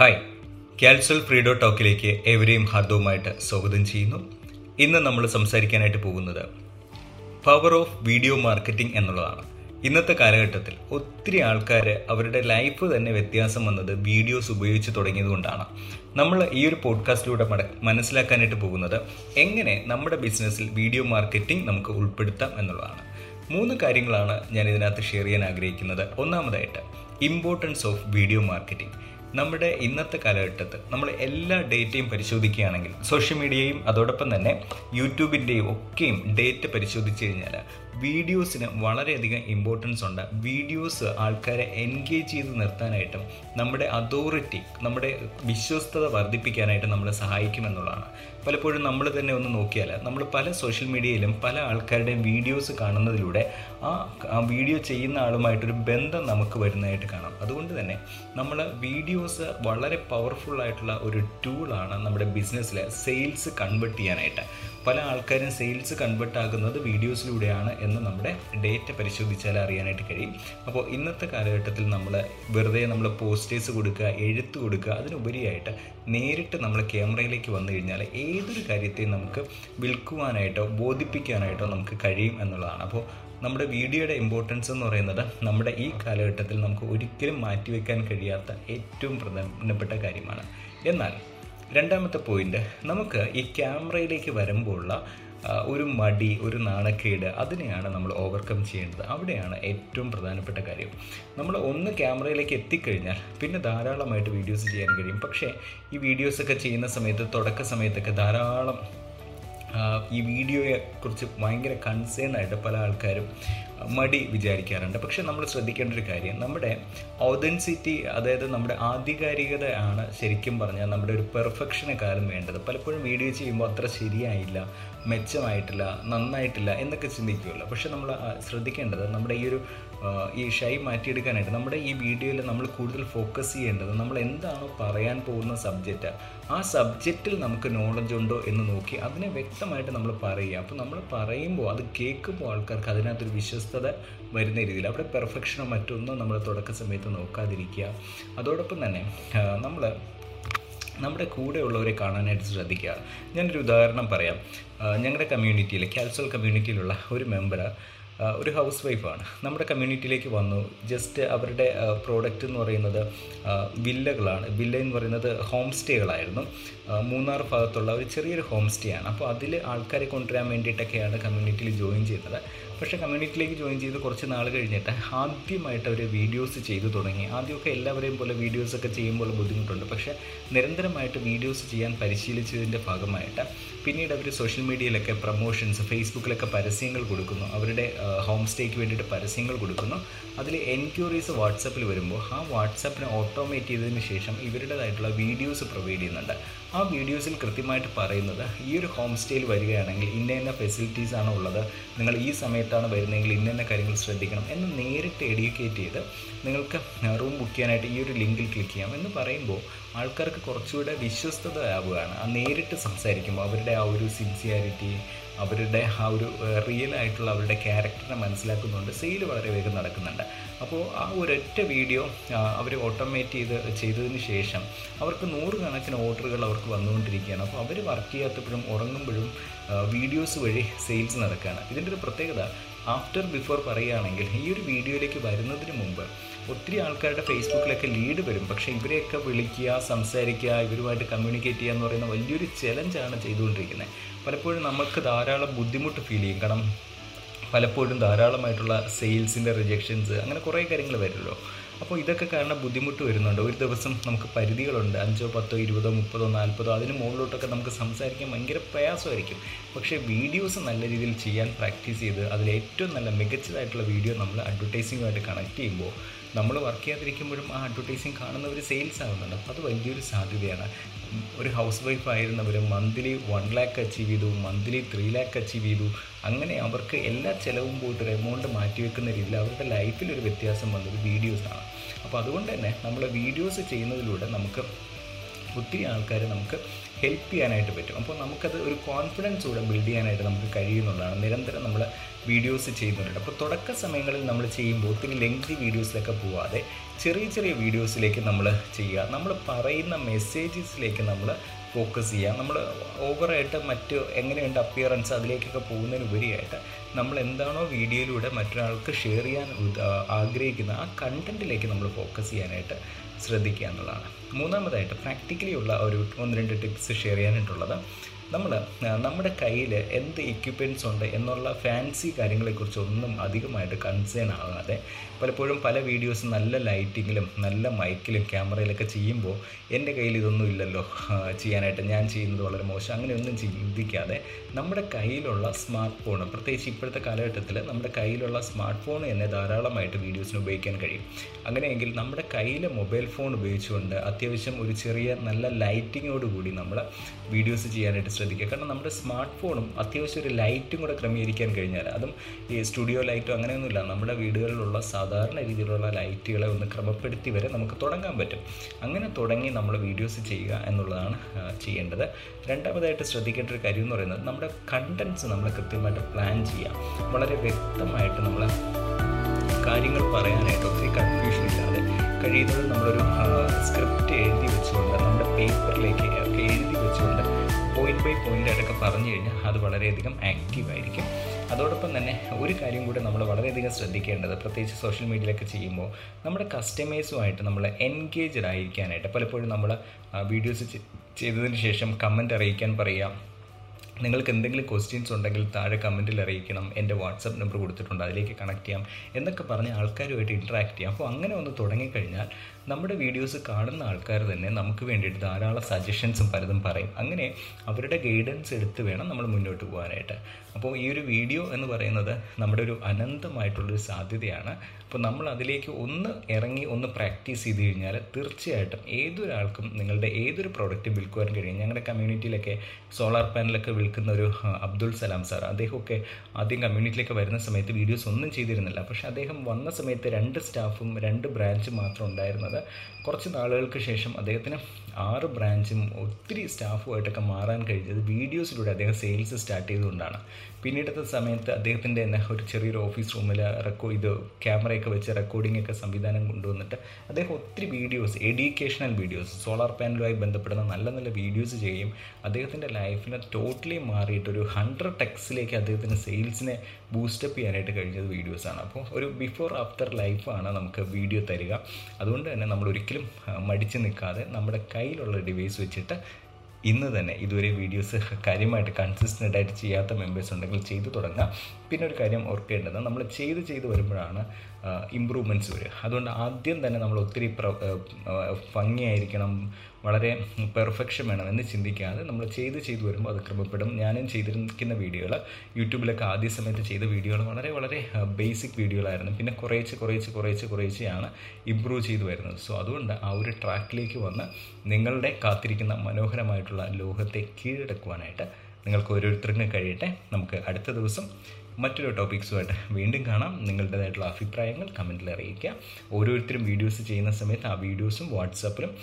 Hi. ക്യാൽസൽ ഫ്രീഡോ ടോക്കിലേക്ക് ഏവരെയും ഹാർദവുമായിട്ട് സ്വാഗതം ചെയ്യുന്നു. ഇന്ന് നമ്മൾ സംസാരിക്കാനായിട്ട് പോകുന്നത് പവർ ഓഫ് വീഡിയോ മാർക്കറ്റിംഗ് എന്നുള്ളതാണ്. ഇന്നത്തെ കാലഘട്ടത്തിൽ ഒത്തിരി ആൾക്കാർ അവരുടെ ലൈഫ് തന്നെ വ്യത്യാസം വന്നത് വീഡിയോസ് ഉപയോഗിച്ച് തുടങ്ങിയതുകൊണ്ടാണ് നമ്മൾ ഈ ഒരു പോഡ്കാസ്റ്റിലൂടെ മനസ്സിലാക്കാനായിട്ട് പോകുന്നത് എങ്ങനെ നമ്മുടെ ബിസിനസ്സിൽ വീഡിയോ മാർക്കറ്റിംഗ് നമുക്ക് ഉൾപ്പെടുത്താം എന്നുള്ളതാണ്. മൂന്ന് കാര്യങ്ങളാണ് ഞാൻ ഇതിനകത്ത് ഷെയർ ചെയ്യാൻ ആഗ്രഹിക്കുന്നത്. ഒന്നാമതായിട്ട് ഇമ്പോർട്ടൻസ് ഓഫ് വീഡിയോ മാർക്കറ്റിംഗ് നമ്മുടെ ഇന്നത്തെ കാലഘട്ടത്ത് നമ്മൾ എല്ലാ ഡേറ്റയും പരിശോധിക്കുകയാണെങ്കിൽ സോഷ്യൽ മീഡിയയും അതോടൊപ്പം തന്നെ യൂട്യൂബിന്റെയും ഒക്കെയും ഡേറ്റ പരിശോധിച്ച് കഴിഞ്ഞാൽ വീഡിയോസിന് വളരെയധികം ഇമ്പോർട്ടൻസ് ഉണ്ട്. വീഡിയോസ് ആൾക്കാരെ എൻഗേജ് ചെയ്ത് നിർത്താനായിട്ടും നമ്മുടെ അതോറിറ്റി നമ്മുടെ വിശ്വസ്തത വർദ്ധിപ്പിക്കാനായിട്ട് നമ്മളെ സഹായിക്കുമെന്നുള്ളതാണ് പലപ്പോഴും നമ്മൾ തന്നെ ഒന്ന് നോക്കിയാൽ നമ്മൾ പല സോഷ്യൽ മീഡിയയിലും പല ആൾക്കാരുടെയും വീഡിയോസ് കാണുന്നതിലൂടെ ആ വീഡിയോ ചെയ്യുന്ന ആളുമായിട്ടൊരു ബന്ധം നമുക്ക് വരുന്നതായിട്ട് കാണാം. അതുകൊണ്ട് തന്നെ നമ്മൾ വീഡിയോസ് വളരെ പവർഫുൾ ആയിട്ടുള്ള ഒരു ടൂളാണ് നമ്മുടെ ബിസിനസ്സിലെ സെയിൽസ് കൺവേർട്ട് ചെയ്യാനായിട്ട്. പല ആൾക്കാരും സെയിൽസ് കൺവേർട്ട് ആകുന്നത് വീഡിയോസിലൂടെയാണ് എന്ന് നമ്മുടെ ഡേറ്റ പരിശോധിച്ചാൽ അറിയാനായിട്ട് കഴിയും. അപ്പോൾ ഇന്നത്തെ കാലഘട്ടത്തിൽ നമ്മൾ വെറുതെ നമ്മൾ പോസ്റ്റേഴ്സ് കൊടുക്കുക എഴുത്ത് കൊടുക്കുക അതിനുപരിയായിട്ട് നേരിട്ട് നമ്മൾ ക്യാമറയിലേക്ക് വന്നു കഴിഞ്ഞാൽ ഏതൊരു കാര്യത്തെയും നമുക്ക് വിൽക്കുവാനായിട്ടോ ബോധിപ്പിക്കാനായിട്ടോ നമുക്ക് കഴിയും എന്നുള്ളതാണ്. അപ്പോൾ നമ്മുടെ വീഡിയോയുടെ ഇമ്പോർട്ടൻസ് എന്ന് പറയുന്നത് നമ്മുടെ ഈ കാലഘട്ടത്തിൽ നമുക്ക് ഒരിക്കലും മാറ്റിവെക്കാൻ കഴിയാത്ത ഏറ്റവും പ്രധാനപ്പെട്ട കാര്യമാണ്. എന്നാൽ രണ്ടാമത്തെ പോയിന്റ് നമുക്ക് ഈ ക്യാമറയിലേക്ക് വരുമ്പോഴുള്ള ഒരു മടി ഒരു നാണക്കേട് അതിനെയാണ് നമ്മൾ ഓവർകം ചെയ്യേണ്ടത്. അവിടെയാണ് ഏറ്റവും പ്രധാനപ്പെട്ട കാര്യം. നമ്മൾ ഒന്ന് ക്യാമറയിലേക്ക് എത്തിക്കഴിഞ്ഞാൽ പിന്നെ ധാരാളമായിട്ട് വീഡിയോസ് ചെയ്യാൻ കഴിയും. പക്ഷേ ഈ വീഡിയോസൊക്കെ ചെയ്യുന്ന സമയത്ത് തുടക്ക സമയത്തൊക്കെ ധാരാളം ഈ വീഡിയോയെ കുറിച്ച് ഭയങ്കര കൺസേൺ ആയിട്ട് പല ആൾക്കാരും മടി വിചാരിക്കാറുണ്ട്. പക്ഷെ നമ്മൾ ശ്രദ്ധിക്കേണ്ട ഒരു കാര്യം നമ്മുടെ ഓതൻസിറ്റി അതായത് നമ്മുടെ ആധികാരികതയാണ് ശരിക്കും പറഞ്ഞാൽ നമ്മുടെ ഒരു പെർഫെക്ഷന് കാലം വേണ്ടത്. പലപ്പോഴും വീഡിയോ ചെയ്യുമ്പോൾ അത്ര ശരിയായില്ല മെച്ചമായിട്ടില്ല നന്നായിട്ടില്ല എന്നൊക്കെ ചിന്തിക്കുമല്ലോ പക്ഷെ നമ്മൾ ശ്രദ്ധിക്കേണ്ടത് നമ്മുടെ ഈ ഒരു ഈ ഷൈ മാറ്റിയെടുക്കാനായിട്ട് നമ്മുടെ ഈ വീഡിയോയിൽ നമ്മൾ കൂടുതൽ ഫോക്കസ് ചെയ്യേണ്ടത് നമ്മൾ എന്താണോ പറയാൻ പോകുന്ന സബ്ജക്റ്റ് ആ. സബ്ജക്റ്റിൽ നമുക്ക് നോളജ് ഉണ്ടോ എന്ന് നോക്കി അതിനെ വ്യക്തമായിട്ട് നമ്മൾ പറയുക. അപ്പോൾ നമ്മൾ പറയുമ്പോൾ അത് കേൾക്കുമ്പോൾ ആൾക്കാർക്ക് അതിനകത്തൊരു വിശ്വസ്തത വരുന്ന രീതിയിൽ അവിടെ പെർഫെക്ഷനോ മറ്റൊന്നും നമ്മൾ തുടക്ക സമയത്ത് നോക്കാതിരിക്കുക. അതോടൊപ്പം തന്നെ നമ്മൾ നമ്മുടെ കൂടെയുള്ളവരെ കാണാനായിട്ട് ശ്രദ്ധിക്കുക. ഞാനൊരു ഉദാഹരണം പറയാം. ഞങ്ങളുടെ കമ്മ്യൂണിറ്റിയിൽ കാൽസൽ കമ്മ്യൂണിറ്റിയിലുള്ള ഒരു മെമ്പർ ഒരു ഹൗസ് വൈഫാണ് നമ്മുടെ കമ്മ്യൂണിറ്റിയിലേക്ക് വന്നു. ജസ്റ്റ് അവരുടെ പ്രോഡക്റ്റ് എന്ന് പറയുന്നത് വില്ലകളാണ്. വില്ല എന്ന് പറയുന്നത് ഹോം സ്റ്റേകളായിരുന്നു മൂന്നാർ ഭാഗത്തുള്ള ഒരു ചെറിയൊരു ഹോം സ്റ്റേ ആണ് അപ്പോൾ അതിൽ ആൾക്കാരെ കൊണ്ടുവരാൻ വേണ്ടിയിട്ടൊക്കെയാണ് കമ്മ്യൂണിറ്റിയിൽ ജോയിൻ ചെയ്യുന്നത്. പക്ഷേ കമ്മ്യൂണിറ്റിയിലേക്ക് ജോയിൻ ചെയ്ത് കുറച്ച് നാൾ കഴിഞ്ഞിട്ട് ആദ്യമായിട്ട് അവർ വീഡിയോസ് ചെയ്തു തുടങ്ങി. ആദ്യമൊക്കെ എല്ലാവരെയും പോലെ വീഡിയോസൊക്കെ ചെയ്യുമ്പോൾ ബുദ്ധിമുട്ടുണ്ട്. പക്ഷേ നിരന്തരമായിട്ട് വീഡിയോസ് ചെയ്യാൻ പരിശീലിച്ചതിന്റെ ഭാഗമായിട്ട് പിന്നീട് അവർ സോഷ്യൽ മീഡിയയിലൊക്കെ പ്രൊമോഷൻസ് ഫേസ്ബുക്കിലൊക്കെ പരസ്യങ്ങൾ കൊടുക്കുന്നു. അവരുടെ ഹോം സ്റ്റേക്ക് വേണ്ടിയിട്ട് പരസ്യങ്ങൾ കൊടുക്കുന്നു. അതിൽ എൻക്വയറീസ് വാട്സപ്പിൽ വരുമ്പോൾ ആ വാട്സപ്പിനെ ഓട്ടോമേറ്റ് ചെയ്തതിന് ശേഷം ഇവരുടേതായിട്ടുള്ള വീഡിയോസ് പ്രൊവൈഡ് ചെയ്യുന്നുണ്ട്. ആ വീഡിയോസിൽ കൃത്യമായിട്ട് പറയുന്നത് ഈ ഒരു ഹോം സ്റ്റേയിൽ വരികയാണെങ്കിൽ ഇന്ന ഇന്ന ഫെസിലിറ്റീസ് ആണ് ഉള്ളത്. നിങ്ങൾ ഈ സമയത്താണ് വരുന്നതെങ്കിൽ ഇന്ന ഇന്ന കാര്യങ്ങൾ ശ്രദ്ധിക്കണം എന്ന് നേരിട്ട് എഡ്യൂക്കേറ്റ് ചെയ്ത് നിങ്ങൾക്ക് റൂം ബുക്ക് ചെയ്യാനായിട്ട് ഈ ഒരു ലിങ്കിൽ ക്ലിക്ക് ചെയ്യാം എന്ന് പറയുമ്പോൾ ആൾക്കാർക്ക് കുറച്ചുകൂടെ വിശ്വസ്തത ആവുകയാണ് ആ നേരിട്ട് സംസാരിക്കുമ്പോൾ അവരുടെ ആ ഒരു സിൻസിയാരിറ്റി അവരുടെ ആ ഒരു റിയൽ ആയിട്ടുള്ള അവരുടെ ക്യാരക്ടറിനെ മനസ്സിലാക്കുന്നുണ്ട്. സെയിൽ വളരെ വേഗം നടക്കുന്നുണ്ട്. അപ്പോൾ ആ ഒരൊറ്റ വീഡിയോ അവർ ഓട്ടോമേറ്റ് ചെയ്ത് ചെയ്തതിന് ശേഷം അവർക്ക് നൂറുകണക്കിന് ഓർഡറുകൾ അവർക്ക് വന്നുകൊണ്ടിരിക്കുകയാണ്. അപ്പോൾ അവർ വർക്ക് ചെയ്യാത്തപ്പോഴും ഉറങ്ങുമ്പോഴും വീഡിയോസ് വഴി സെയിൽസ് നടക്കുകയാണ്. ഇതിന്റെ ഒരു പ്രത്യേകത ആഫ്റ്റർ ബിഫോർ പറയുകയാണെങ്കിൽ ഈ ഒരു വീഡിയോയിലേക്ക് വരുന്നതിന് മുമ്പ് ഒത്തിരി ആൾക്കാരുടെ ഫേസ്ബുക്കിലൊക്കെ ലീഡ് വരും. പക്ഷേ ഇവരെയൊക്കെ വിളിക്കുക സംസാരിക്കുക ഇവരുമായിട്ട് കമ്മ്യൂണിക്കേറ്റ് ചെയ്യുക എന്ന് പറയുന്ന വലിയൊരു ചലഞ്ചാണ് ചെയ്തുകൊണ്ടിരിക്കുന്നത്. പലപ്പോഴും നമുക്ക് ധാരാളം ബുദ്ധിമുട്ട് ഫീൽ ചെയ്യും. കാരണം പലപ്പോഴും ധാരാളമായിട്ടുള്ള സെയിൽസിന്റെ റിജക്ഷൻസ് അങ്ങനെ കുറേ കാര്യങ്ങൾ വരുമല്ലോ. അപ്പോൾ ഇതൊക്കെ കാരണം ബുദ്ധിമുട്ട് വരുന്നുണ്ട്. ഒരു ദിവസം നമുക്ക് പരിധികളുണ്ട്. അഞ്ചോ പത്തോ ഇരുപതോ മുപ്പതോ നാൽപ്പതോ അതിന് മുകളിലോട്ടൊക്കെ നമുക്ക് സംസാരിക്കാൻ ഭയങ്കര പ്രയാസമായിരിക്കും. പക്ഷേ വീഡിയോസ് നല്ല രീതിയിൽ ചെയ്യാൻ പ്രാക്ടീസ് ചെയ്ത് അതിൽ ഏറ്റവും നല്ല മികച്ചതായിട്ടുള്ള വീഡിയോ നമ്മൾ അഡ്വർടൈസിങ്ങുമായിട്ട് കണക്ട് ചെയ്യുമ്പോൾ നമ്മൾ വർക്ക് ചെയ്യാതിരിക്കുമ്പോഴും ആ അഡ്വർടൈസിങ് കാണുന്നവർ സെയിൽസ് ആവുന്നുണ്ട്. അപ്പോൾ അത് വലിയൊരു സാധ്യതയാണ്. ഒരു ഹൗസ് വൈഫ് ആയിരുന്നവർ മന്ത്ലി വൺ ലാക്ക് അച്ചീവ് ചെയ്തു മന്ത്ലി ത്രീ ലാക്ക് അച്ചീവ് ചെയ്തു. അങ്ങനെ അവർക്ക് എല്ലാ ചിലവും പോയിട്ട് ഒരു എമൗണ്ട് മാറ്റിവെക്കുന്ന രീതിയിൽ അവരുടെ ലൈഫിൽ ഒരു വ്യത്യാസം വന്നത് വീഡിയോസാണ് അപ്പോൾ അതുകൊണ്ട് തന്നെ നമ്മൾ വീഡിയോസ് ചെയ്യുന്നതിലൂടെ നമുക്ക് ഒത്തിരി ആൾക്കാരെ നമുക്ക് ഹെൽപ്പ് ചെയ്യാനായിട്ട് പറ്റും. അപ്പോൾ നമുക്കത് ഒരു കോൺഫിഡൻസ് കൂടെ ബിൽഡ് ചെയ്യാനായിട്ട് നമുക്ക് കഴിയുന്നുള്ളതാണ്. നിരന്തരം നമ്മൾ വീഡിയോസ് ചെയ്യുന്നുണ്ട്. അപ്പോൾ തുടക്ക സമയങ്ങളിൽ നമ്മൾ ചെയ്യുമ്പോൾ ഒത്തിരി ലെങ്തി വീഡിയോസിലൊക്കെ പോവാതെ ചെറിയ ചെറിയ വീഡിയോസിലേക്ക് നമ്മൾ ചെയ്യുക. നമ്മൾ പറയുന്ന മെസ്സേജസിലേക്ക് നമ്മൾ ഫോക്കസ് ചെയ്യുക. നമ്മൾ ഓവറായിട്ട് മറ്റ് എങ്ങനെയുണ്ട് അപ്പിയറൻസ് അതിലേക്കൊക്കെ പോകുന്നതിന് ഉപരിയായിട്ട് നമ്മൾ എന്താണോ വീഡിയോയിലൂടെ മറ്റൊരാൾക്ക് ഷെയർ ചെയ്യാൻ ആഗ്രഹിക്കുന്ന ആ കണ്ടന്റിലേക്ക് നമ്മൾ ഫോക്കസ് ചെയ്യാനായിട്ട് ശ്രദ്ധിക്കുക എന്നുള്ളതാണ്. മൂന്നാമതായിട്ട് പ്രാക്ടിക്കലി ഉള്ള ഒരു ഒന്ന് രണ്ട് ടിപ്സ് ഷെയർ ചെയ്യാനായിട്ടുള്ളത്. നമ്മൾ നമ്മുടെ കയ്യിൽ എന്ത് എക്യുപ്മെന്റ്സ് ഉണ്ട് എന്നുള്ള ഫാൻസി കാര്യങ്ങളെക്കുറിച്ചൊന്നും അധികമായിട്ട് കൺസേൺ ആകാതെ പലപ്പോഴും പല വീഡിയോസ് നല്ല ലൈറ്റിങ്ങിലും നല്ല മൈക്കിലും ക്യാമറയിലൊക്കെ ചെയ്യുമ്പോൾ എന്റെ കയ്യിൽ ഇതൊന്നും ഇല്ലല്ലോ. ചെയ്യാനായിട്ട് ഞാൻ ചെയ്യുന്നത് വളരെ മോശം. അങ്ങനെയൊന്നും ചിന്തിക്കാതെ നമ്മുടെ കയ്യിലുള്ള സ്മാർട്ട് ഫോൺ പ്രത്യേകിച്ച് ഇപ്പോഴത്തെ കാലഘട്ടത്തിൽ നമ്മുടെ കയ്യിലുള്ള സ്മാർട്ട് ഫോൺ തന്നെ ധാരാളമായിട്ട് വീഡിയോസിന് ഉപയോഗിക്കാൻ കഴിയും. അങ്ങനെയെങ്കിൽ നമ്മുടെ കയ്യിലെ മൊബൈൽ ഫോൺ ഉപയോഗിച്ചുകൊണ്ട് അത്യാവശ്യം ഒരു ചെറിയ നല്ല ലൈറ്റിങ്ങോട് കൂടി നമ്മൾ വീഡിയോസ് ചെയ്യാനായിട്ട് ശ്രദ്ധിക്കുക. കാരണം നമ്മുടെ സ്മാർട്ട് ഫോണും അത്യാവശ്യം ഒരു ലൈറ്റും കൂടെ ക്രമീകരിക്കാൻ കഴിഞ്ഞാൽ അതും ഈ സ്റ്റുഡിയോ ലൈറ്റോ അങ്ങനെയൊന്നുമില്ല. നമ്മുടെ വീടുകളിലുള്ള സാധാരണ രീതിയിലുള്ള ലൈറ്റുകളെ ഒന്ന് ക്രമപ്പെടുത്തി വരെ നമുക്ക് തുടങ്ങാൻ പറ്റും. അങ്ങനെ തുടങ്ങി നമ്മൾ വീഡിയോസ് ചെയ്യുക എന്നുള്ളതാണ് ചെയ്യേണ്ടത്. രണ്ടാമതായിട്ട് ശ്രദ്ധിക്കേണ്ട ഒരു കാര്യം എന്ന് പറയുന്നത് നമ്മുടെ കണ്ടൻസ് നമ്മൾ കൃത്യമായിട്ട് പ്ലാൻ ചെയ്യാം. വളരെ വ്യക്തമായിട്ട് നമ്മൾ കാര്യങ്ങൾ പറയാനായിട്ട് ഒത്തിരി കൺഫ്യൂഷൻ ഇല്ലാതെ കഴിയുന്നത് നമ്മളൊരു സ്ക്രിപ്റ്റ് എഴുതി വെച്ചുകൊണ്ട് നമ്മുടെ പേപ്പറിലേക്ക് പോയിന്റ് ബൈ പോയിന്റ് ആയിട്ടൊക്കെ പറഞ്ഞു കഴിഞ്ഞാൽ അത് വളരെയധികം ആക്റ്റീവ് ആയിരിക്കും. അതോടൊപ്പം തന്നെ ഒരു കാര്യം കൂടി നമ്മൾ വളരെയധികം ശ്രദ്ധിക്കേണ്ടത് പ്രത്യേകിച്ച് സോഷ്യൽ മീഡിയയിലൊക്കെ ചെയ്യുമ്പോൾ നമ്മുടെ കസ്റ്റമേഴ്സുമായിട്ട് നമ്മൾ എൻഗേജ്ഡ് ആയിരിക്കാനായിട്ട് പലപ്പോഴും നമ്മൾ വീഡിയോസ് ചെയ്തതിന് ശേഷം കമന്റ് അറിയിക്കാൻ പറയാം നിങ്ങൾക്ക് എന്തെങ്കിലും ക്വസ്റ്റ്യൻസ് ഉണ്ടെങ്കിൽ താഴെ കമന്റിൽ അറിയിക്കണം. എന്റെ വാട്സപ്പ് നമ്പർ കൊടുത്തിട്ടുണ്ട്. അതിലേക്ക് കണക്ട് ചെയ്യാം. എന്നൊക്കെ പറഞ്ഞ് ആൾക്കാരുമായിട്ട് ഇൻട്രാക്ട് ചെയ്യാം. അപ്പോൾ അങ്ങനെ ഒന്ന് തുടങ്ങിക്കഴിഞ്ഞാൽ നമ്മുടെ വീഡിയോസ് കാണുന്ന ആൾക്കാർ തന്നെ നമുക്ക് വേണ്ടിയിട്ട് ധാരാളം സജഷൻസും പലതും പറയും. അങ്ങനെ അവരുടെ ഗൈഡൻസ് എടുത്ത് വേണം നമ്മൾ മുന്നോട്ട് പോകാനായിട്ട്. അപ്പോൾ ഈ ഒരു വീഡിയോ എന്ന് പറയുന്നത് നമ്മുടെ ഒരു അനന്തമായിട്ടുള്ളൊരു സാധ്യതയാണ്. അപ്പോൾ നമ്മൾ അതിലേക്ക് ഒന്ന് ഇറങ്ങി ഒന്ന് പ്രാക്ടീസ് ചെയ്ത് കഴിഞ്ഞാൽ തീർച്ചയായിട്ടും ഏതൊരാൾക്കും നിങ്ങളുടെ ഏതൊരു പ്രോഡക്റ്റ് വിൽക്കുവാൻ കഴിയും? ഞങ്ങളുടെ കമ്മ്യൂണിറ്റിയിലൊക്കെ സോളാർ പാനലൊക്കെ വിൽക്കുന്ന ഒരു അബ്ദുൾ സലാം സാർ. അദ്ദേഹമൊക്കെ ആദ്യം കമ്മ്യൂണിറ്റിയിലേക്ക് വരുന്ന സമയത്ത് വീഡിയോസ് ഒന്നും ചെയ്തിരുന്നില്ല. പക്ഷേ അദ്ദേഹം വന്ന സമയത്ത് രണ്ട് സ്റ്റാഫും രണ്ട് ബ്രാഞ്ചും മാത്രം ഉണ്ടായിരുന്നത്. കുറച്ച് നാളുകൾക്ക് ശേഷം അദ്ദേഹത്തിന് ആറ് ബ്രാഞ്ചും ഒത്തിരി സ്റ്റാഫുമായിട്ടൊക്കെ മാറാൻ കഴിഞ്ഞത് വീഡിയോസിലൂടെ അദ്ദേഹം സെയിൽസ് സ്റ്റാർട്ട് ചെയ്തുകൊണ്ടാണ്. പിന്നീടത്തെ സമയത്ത് അദ്ദേഹത്തിന്റെ തന്നെ ഒരു ചെറിയൊരു ഓഫീസ് റൂമിൽ റെക്കോ ഇത് ക്യാമറയൊക്കെ വെച്ച് റെക്കോർഡിംഗ് ഒക്കെ സംവിധാനം കൊണ്ടുവന്നിട്ട് അദ്ദേഹം ഒത്തിരി വീഡിയോസ് എഡ്യൂക്കേഷണൽ വീഡിയോസ് സോളാർ പാനലുമായി ബന്ധപ്പെടുന്ന നല്ല നല്ല വീഡിയോസ് ചെയ്യും അദ്ദേഹത്തിന്റെ ലൈഫിനെ ടോട്ടലി മാറിയിട്ട് ഒരു ഹൺഡ്രഡ് ടെക്സിലേക്ക് അദ്ദേഹത്തിന് സെയിൽസിനെ ബൂസ്റ്റപ്പ് ചെയ്യാനായിട്ട് കഴിഞ്ഞത് വീഡിയോസാണ് അപ്പോൾ ഒരു ബിഫോർ ആഫ്റ്റർ ലൈഫാണ് നമുക്ക് വീഡിയോ തരിക. അതുകൊണ്ട് തന്നെ നമ്മൾ ഒരിക്കലും മടിച്ച് നിൽക്കാതെ നമ്മുടെ കയ്യിലുള്ള ഡിവൈസ് വെച്ചിട്ട് ഇന്ന് തന്നെ ഇതുവരെ വീഡിയോസ് കാര്യമായിട്ട് കൺസിസ്റ്റന്റ് ആയിട്ട് ചെയ്യാത്ത മെമ്പേഴ്സ് ഉണ്ടെങ്കിൽ ചെയ്തു തുടങ്ങാം. പിന്നെ ഒരു കാര്യം ഓർക്കേണ്ടത് നമ്മൾ ചെയ്ത് ചെയ്ത് വരുമ്പോഴാണ് ഇമ്പ്രൂവ്മെന്റ്സ് വരിക. അതുകൊണ്ട് ആദ്യം തന്നെ നമ്മൾ ഒത്തിരി പ്ര- ഭംഗിയായിരിക്കണം വളരെ പെർഫെക്ഷൻ വേണം എന്ന് ചിന്തിക്കാതെ നമ്മൾ ചെയ്ത് ചെയ്ത് വരുമ്പോൾ അത് ക്രമപ്പെടും. ഞാനും ചെയ്തിരിക്കുന്ന വീഡിയോകൾ യൂട്യൂബിലൊക്കെ ആദ്യ സമയത്ത് ചെയ്ത വീഡിയോകൾ വളരെ വളരെ ബേസിക് വീഡിയോകളായിരുന്നു. പിന്നെ കുറേച്ച് കുറേച്ച് കുറേച്ച് കുറേച്ചെയാണ് ഇമ്പ്രൂവ് ചെയ്തു വരുന്നത്. സോ അതുകൊണ്ട് ആ ഒരു ട്രാക്കിലേക്ക് വന്ന് നിങ്ങളുടെ കാത്തിരിക്കുന്ന മനോഹരമായിട്ടുള്ള ലോകത്തെ കീഴടക്കുവാനായിട്ട് നിങ്ങൾക്ക് ഓരോരുത്തർക്കും കഴിയട്ടെ. നമുക്ക് അടുത്ത ദിവസം മറ്റൊരു ടോപ്പിക്സുമായിട്ട് വീണ്ടും കാണാം. നിങ്ങളുടേതായിട്ടുള്ള അഭിപ്രായങ്ങൾ കമന്റിൽ അറിയിക്കുക. ഓരോരുത്തരും വീഡിയോസ് ചെയ്യുന്ന സമയത്ത് ആ വീഡിയോസും വാട്സാപ്പിലും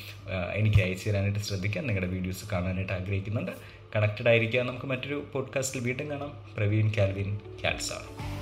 എനിക്ക് അയച്ചു തരാനായിട്ട് ശ്രദ്ധിക്കുക. നിങ്ങളുടെ വീഡിയോസ് കാണാനായിട്ട് ആഗ്രഹിക്കുന്നുണ്ട്. കണക്റ്റഡ് ആയിരിക്കുക നമുക്ക് മറ്റൊരു പോഡ്കാസ്റ്റിൽ വീണ്ടും കാണാം. പ്രവീൺ കാൽവിൻ ക്യാൽസാർ